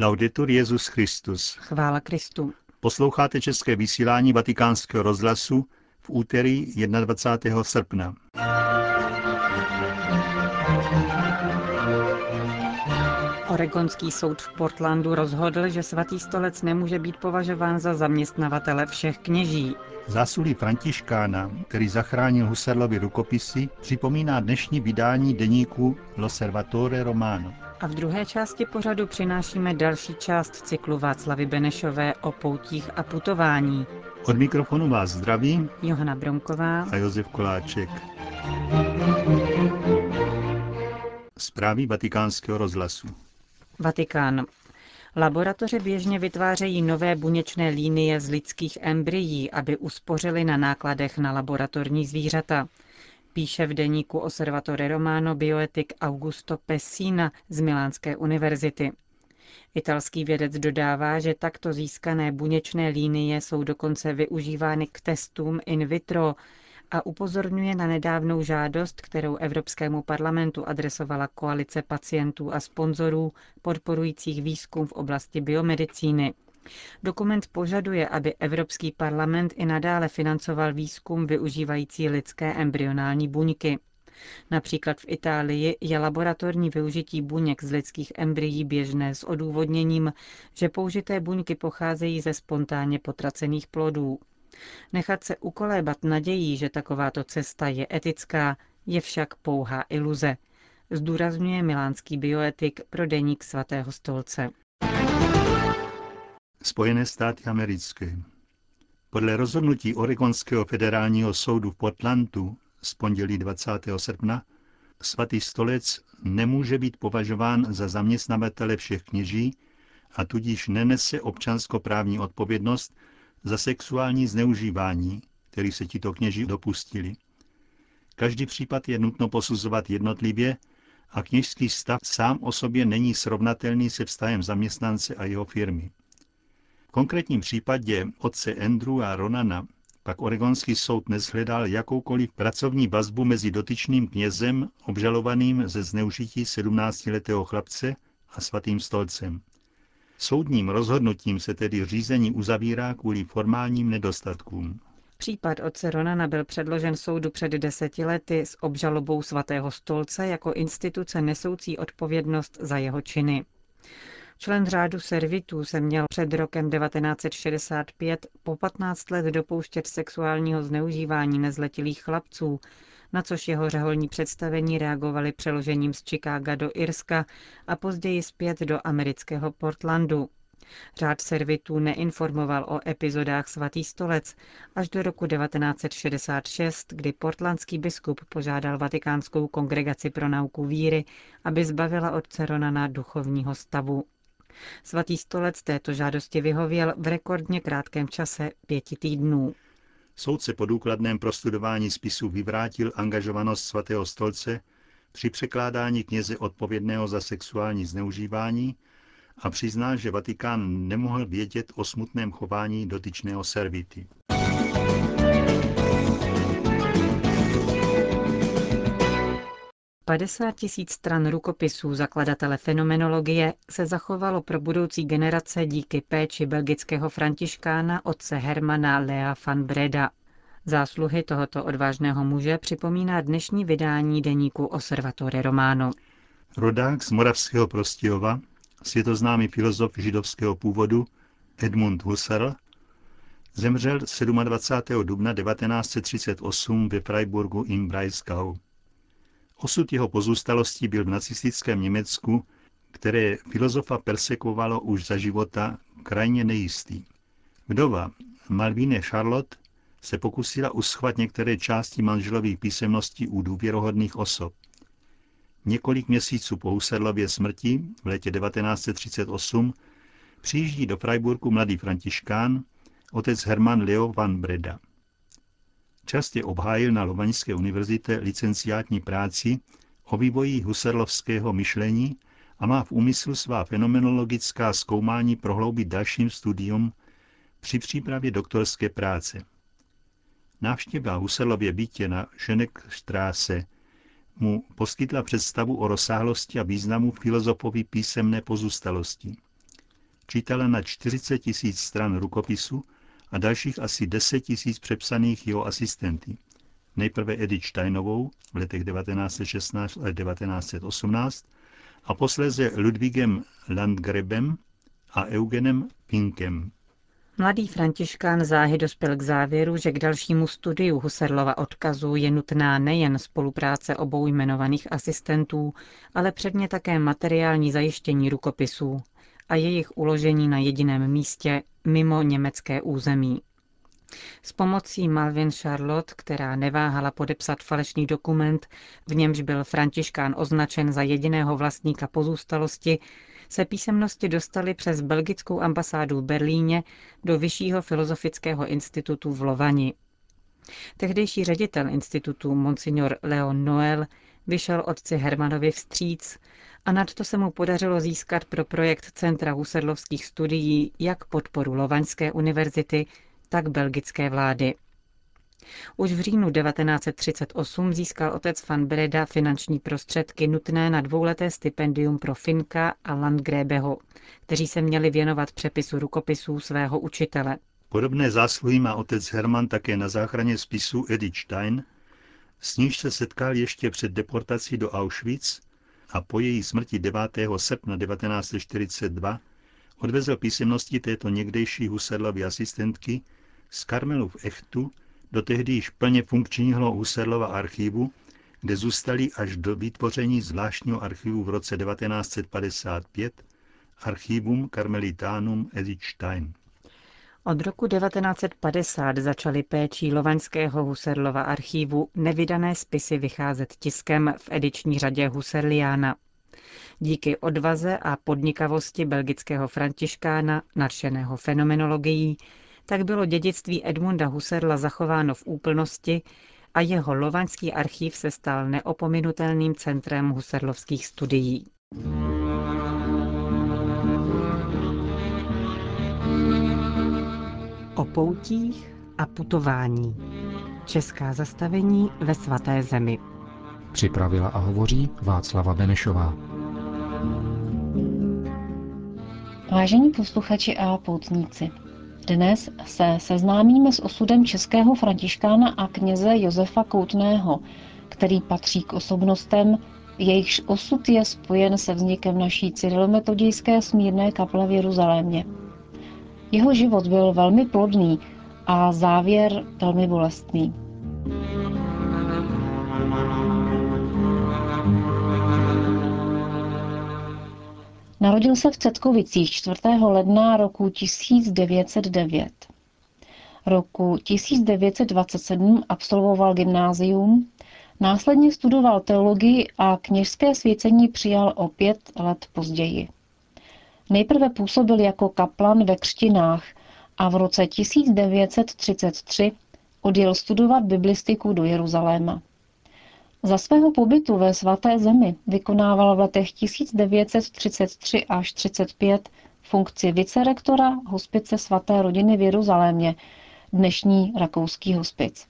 Laudetur Jezus Christus. Chvála Kristu. Posloucháte české vysílání Vatikánského rozhlasu v úterý 21. srpna. Oregonský soud v Portlandu rozhodl, že svatý stolec nemůže být považován za zaměstnavatele všech kněží. Zásluhy Františkána, který zachránil Husserlovi rukopisy, připomíná dnešní vydání deníku L'Osservatore Romano. A v druhé části pořadu přinášíme další část cyklu Václavy Benešové o poutích a putování. Od mikrofonu vás zdraví Johana Bromková a Josef Koláček. Zprávy vatikánského rozhlasu. Vatikán. Laboratoře běžně vytvářejí nové buněčné línie z lidských embryí, aby uspořili na nákladech na laboratorní zvířata. Píše v deníku Osservatore Romano bioetik Augusto Pessina z Milánské univerzity. Italský vědec dodává, že takto získané buněčné línie jsou dokonce využívány k testům in vitro, a upozorňuje na nedávnou žádost, kterou Evropskému parlamentu adresovala koalice pacientů a sponzorů podporujících výzkum v oblasti biomedicíny. Dokument požaduje, aby Evropský parlament i nadále financoval výzkum využívající lidské embryonální buňky. Například v Itálii je laboratorní využití buněk z lidských embryí běžné s odůvodněním, že použité buňky pocházejí ze spontánně potracených plodů. Nechat se ukolébat nadějí, že takováto cesta je etická, je však pouhá iluze, zdůrazňuje milánský bioetik pro deník svatého stolce. Spojené státy americké. Podle rozhodnutí Oregonského federálního soudu v Portlandu z pondělí 20. srpna svatý stolec nemůže být považován za zaměstnavatele všech kněží a tudíž nenese občanskoprávní odpovědnost za sexuální zneužívání, který se tito kněži dopustili. Každý případ je nutno posuzovat jednotlivě a kněžský stav sám o sobě není srovnatelný se vztahem zaměstnance a jeho firmy. V konkrétním případě otce Andrew a Ronana pak oregonský soud nezhledal jakoukoliv pracovní vazbu mezi dotyčným knězem, obžalovaným ze zneužití 17-letého chlapce a svatým stolcem. Soudním rozhodnutím se tedy řízení uzavírá kvůli formálním nedostatkům. Případ otce Ronana byl předložen soudu před deseti lety s obžalobou svatého stolce jako instituce nesoucí odpovědnost za jeho činy. Člen řádu servitů se měl před rokem 1965 po 15 let dopouštět sexuálního zneužívání nezletilých chlapců, na což jeho řeholní představení reagovali přeložením z Chicaga do Irska a později zpět do amerického Portlandu. Řád servitů neinformoval o epizodách svatý stolec až do roku 1966, kdy portlandský biskup požádal Vatikánskou kongregaci pro nauku víry, aby zbavila od Ceronana duchovního stavu. Svatý stolec této žádosti vyhověl v rekordně krátkém čase pěti týdnů. Soudce po důkladném prostudování spisu vyvrátil angažovanost svatého stolce při překládání kněze odpovědného za sexuální zneužívání a přiznal, že Vatikán nemohl vědět o smutném chování dotyčného servity. 50 tisíc stran rukopisů zakladatele fenomenologie se zachovalo pro budoucí generace díky péči belgického františkána otce Hermana Lea van Breda. Zásluhy tohoto odvážného muže připomíná dnešní vydání deníku Osservatore Romano. Rodák z moravského Prostějova, světoznámý filozof židovského původu Edmund Husserl, zemřel 27. dubna 1938 ve Freiburgu im Breisgau. Osud jeho pozůstalostí byl v nacistickém Německu, které filozofa persekovalo už za života, krajně nejistý. Vdova Malvine Charlotte se pokusila uschvat některé části manželových písemností u důvěrohodných osob. Několik měsíců po Husserlově smrti v letě 1938 přijíždí do Freiburgu mladý františkán, otec Hermann Leo van Breda. Častě obhájil na Lovaňské univerzitě licenciátní práci o vývoji husserlovského myšlení a má v úmyslu svá fenomenologická zkoumání prohloubit dalším studium při přípravě doktorské práce. Návštěva Husserlově bytě na Ženekstráse mu poskytla představu o rozsáhlosti a významu filozofovy písemné pozůstalosti. čítala na 40 tisíc stran rukopisu a dalších asi 10 tisíc přepsaných jeho asistenty. Nejprve Edith Steinovou v letech 1916 a 1918 a posléze Ludwigem Landgrebem a Eugenem Pinkem. Mladý františkán záhy dospěl k závěru, že k dalšímu studiu Husserlova odkazu je nutná nejen spolupráce obou jmenovaných asistentů, ale předně také materiální zajištění rukopisů a jejich uložení na jediném místě mimo německé území. S pomocí Malvin Charlotte, která neváhala podepsat falešný dokument, v němž byl Františkán označen za jediného vlastníka pozůstalosti, se písemnosti dostaly přes belgickou ambasádu v Berlíně do Vyššího filozofického institutu v Lovani. Tehdejší ředitel institutu, monsignor Leon Noel, vyšel otci Hermanovi vstříc a nadto se mu podařilo získat pro projekt Centra Husedlovských studií jak podporu Lovaňské univerzity, tak belgické vlády. Už v říjnu 1938 získal otec van Breda finanční prostředky nutné na dvouleté stipendium pro Finka a Landgrébeho, kteří se měli věnovat přepisu rukopisů svého učitele. Podobné zásluhy má otec Hermann také na záchraně spisu Edith Stein, s níž se setkal ještě před deportací do Auschwitz a po její smrti 9. srpna 1942 odvezl písemnosti této někdejší Husserlovy asistentky z Karmelu v Echtu do tehdy již plně funkčního Husserlova archivu, kde zůstali až do vytvoření zvláštního archivu v roce 1955 Archivum Carmelitanum Edith Stein. Od roku 1950 začaly péčí Lovaňského Husserlova archívu nevydané spisy vycházet tiskem v ediční řadě Husserliana. Díky odvaze a podnikavosti belgického františkána, nadšeného fenomenologií, tak bylo dědictví Edmunda Husserla zachováno v úplnosti a jeho lovaňský archív se stal neopominutelným centrem husserlovských studií. O poutích a putování. Česká zastavení ve svaté zemi. Připravila a hovoří Václava Benešová. Vážení posluchači a poutníci, dnes se seznámíme s osudem českého františkána a kněze Josefa Koutného, který patří k osobnostem, jejichž osud je spojen se vznikem naší cyrilometodějské smírné kaple v Jeruzalémě. Jeho život byl velmi plodný a závěr velmi bolestný. Narodil se v Cetkovicích 4. ledna roku 1909. Roku 1927 absolvoval gymnázium, následně studoval teologii a kněžské svěcení přijal o pět let později. Nejprve působil jako kaplan ve Křtinách a v roce 1933 odjel studovat biblistiku do Jeruzaléma. Za svého pobytu ve svaté zemi vykonával v letech 1933 až 35 funkci vicerektora hospice svaté rodiny v Jeruzalémě, dnešní rakouský hospic.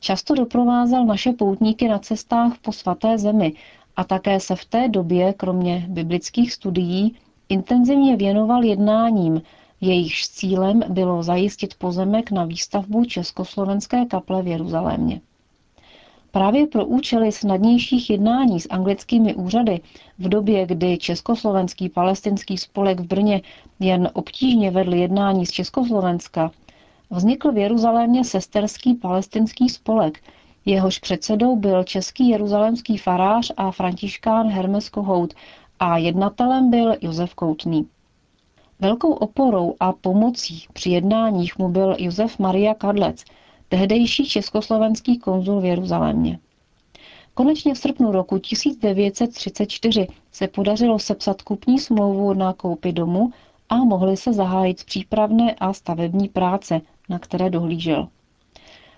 Často doprovázel naše poutníky na cestách po svaté zemi a také se v té době, kromě biblických studií, intenzivně věnoval jednáním, jejichž cílem bylo zajistit pozemek na výstavbu Československé kaple v Jeruzalémě. Právě pro účely snadnějších jednání s anglickými úřady v době, kdy Československý palestinský spolek v Brně jen obtížně vedl jednání z Československa, vznikl v Jeruzalémě sesterský palestinský spolek, jehož předsedou byl český jeruzalémský farář a františkán Hermes Kohout a jednatelem byl Josef Koutný. Velkou oporou a pomocí při jednáních mu byl Josef Maria Kadlec – tehdejší československý konzul v Jeruzalémě. Konečně v srpnu roku 1934 se podařilo sepsat kupní smlouvu na koupi domu a mohly se zahájit přípravné a stavební práce, na které dohlížel.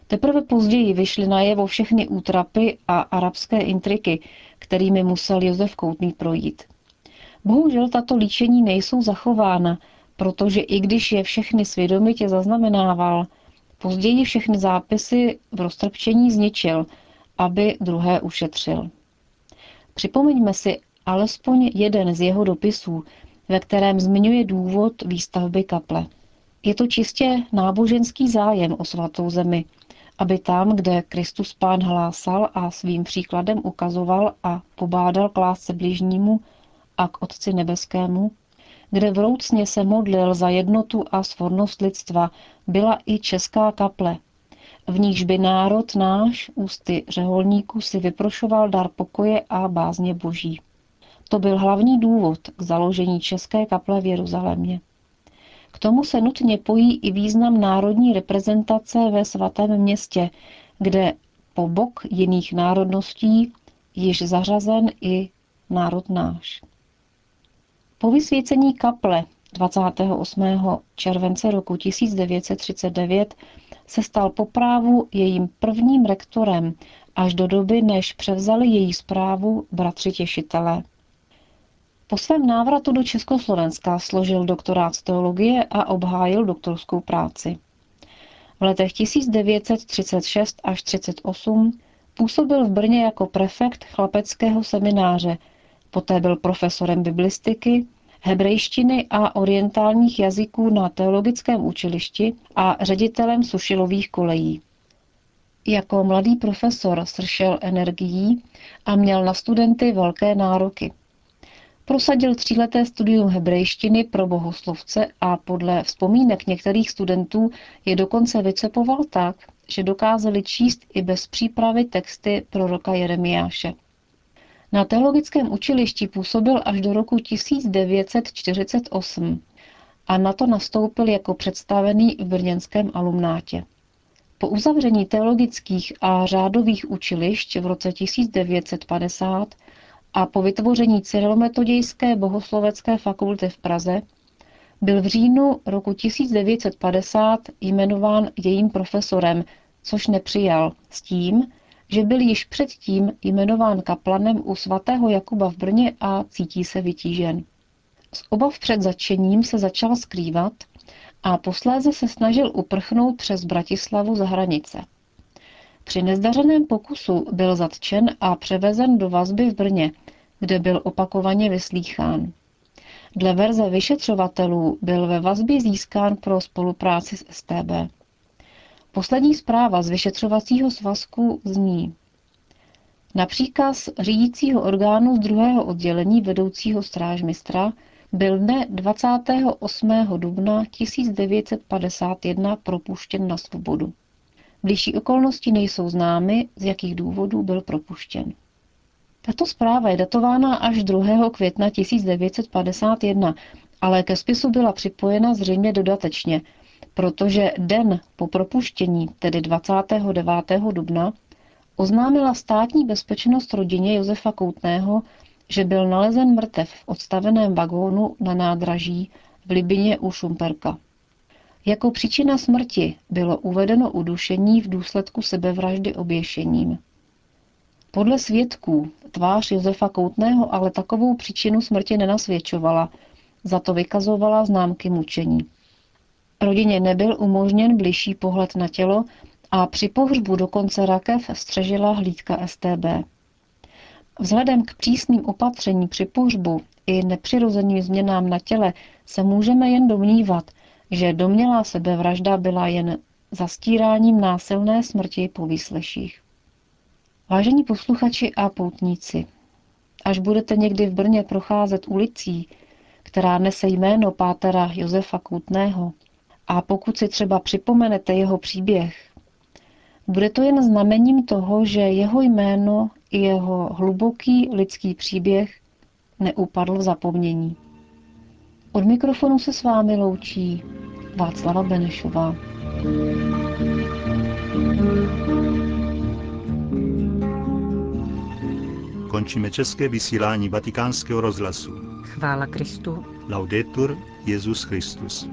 Teprve později vyšly najevo všechny útrapy a arabské intriky, kterými musel Josef Koutný projít. Bohužel tato líčení nejsou zachována, protože i když je všechny svědomitě zaznamenával, Později všechny zápisy v roztrpčení zničil, aby druhé ušetřil. Připomeňme si alespoň jeden z jeho dopisů, ve kterém zmiňuje důvod výstavby kaple. Je to čistě náboženský zájem o svatou zemi, aby tam, kde Kristus pán hlásal a svým příkladem ukazoval a pobádal k lásce bližnímu a k Otci nebeskému, kde vroucně se modlil za jednotu a svornost lidstva, byla i česká kaple, v níž by národ náš, ústy řeholníků, si vyprošoval dar pokoje a bázně boží. To byl hlavní důvod k založení České kaple v Jeruzalémě. K tomu se nutně pojí i význam národní reprezentace ve svatém městě, kde po bok jiných národností již zařazen i národ náš. Po vysvěcení kaple 28. července roku 1939 se stal po právu jejím prvním rektorem až do doby, než převzali její zprávu bratři těšitelé. Po svém návratu do Československa složil doktorát z teologie a obhájil doktorskou práci. V letech 1936 až 1938 působil v Brně jako prefekt chlapeckého semináře, poté byl profesorem biblistiky, hebrejštiny a orientálních jazyků na teologickém učilišti a ředitelem sušilových kolejí. Jako mladý profesor sršel energií a měl na studenty velké nároky. Prosadil tříleté studium hebrejštiny pro bohoslovce a podle vzpomínek některých studentů je dokonce vycepoval tak, že dokázali číst i bez přípravy texty proroka Jeremiáše. Na teologickém učilišti působil až do roku 1948 a na to nastoupil jako představený v brněnském alumnátě. Po uzavření teologických a řádových učilišť v roce 1950 a po vytvoření Cyrilometodějské bohoslovecké fakulty v Praze byl v říjnu roku 1950 jmenován jejím profesorem, což nepřijal, s tím, že byl již předtím jmenován kaplanem u svatého Jakuba v Brně a cítí se vytížen. Z obav před začením se začal skrývat a posléze se snažil uprchnout přes Bratislavu za hranice. Při nezdařeném pokusu byl zatčen a převezen do vazby v Brně, kde byl opakovaně vyslýchán. Dle verze vyšetřovatelů byl ve vazbě získán pro spolupráci s STB. Poslední zpráva z vyšetřovacího svazku zní na příkaz řídícího orgánu z druhého oddělení vedoucího strážmistra byl dne 28. dubna 1951 propuštěn na svobodu. Blížší okolnosti nejsou známy, z jakých důvodů byl propuštěn. Tato zpráva je datována až 2. května 1951, ale ke spisu byla připojena zřejmě dodatečně, protože den po propuštění, tedy 29. dubna, oznámila státní bezpečnost rodině Josefa Koutného, že byl nalezen mrtev v odstaveném vagónu na nádraží v Libině u Šumperka. Jako příčina smrti bylo uvedeno udušení v důsledku sebevraždy oběšením. Podle svědků tvář Josefa Koutného ale takovou příčinu smrti nenasvědčovala, za to vykazovala známky mučení. Rodině nebyl umožněn bližší pohled na tělo a při pohřbu dokonce rakev střežila hlídka STB. Vzhledem k přísným opatření při pohřbu i nepřirozeným změnám na těle se můžeme jen domnívat, že domělá sebevražda byla jen zastíráním násilné smrti po výsleších. Vážení posluchači a poutníci, až budete někdy v Brně procházet ulicí, která nese jméno pátera Josefa Koutného, a pokud si třeba připomenete jeho příběh, bude to jen znamením toho, že jeho jméno i jeho hluboký lidský příběh neupadl v zapomnění. Od mikrofonu se s vámi loučí Václava Benešová. Končíme české vysílání vatikánského rozhlasu. Chvála Kristu. Laudetur Jezus Christus.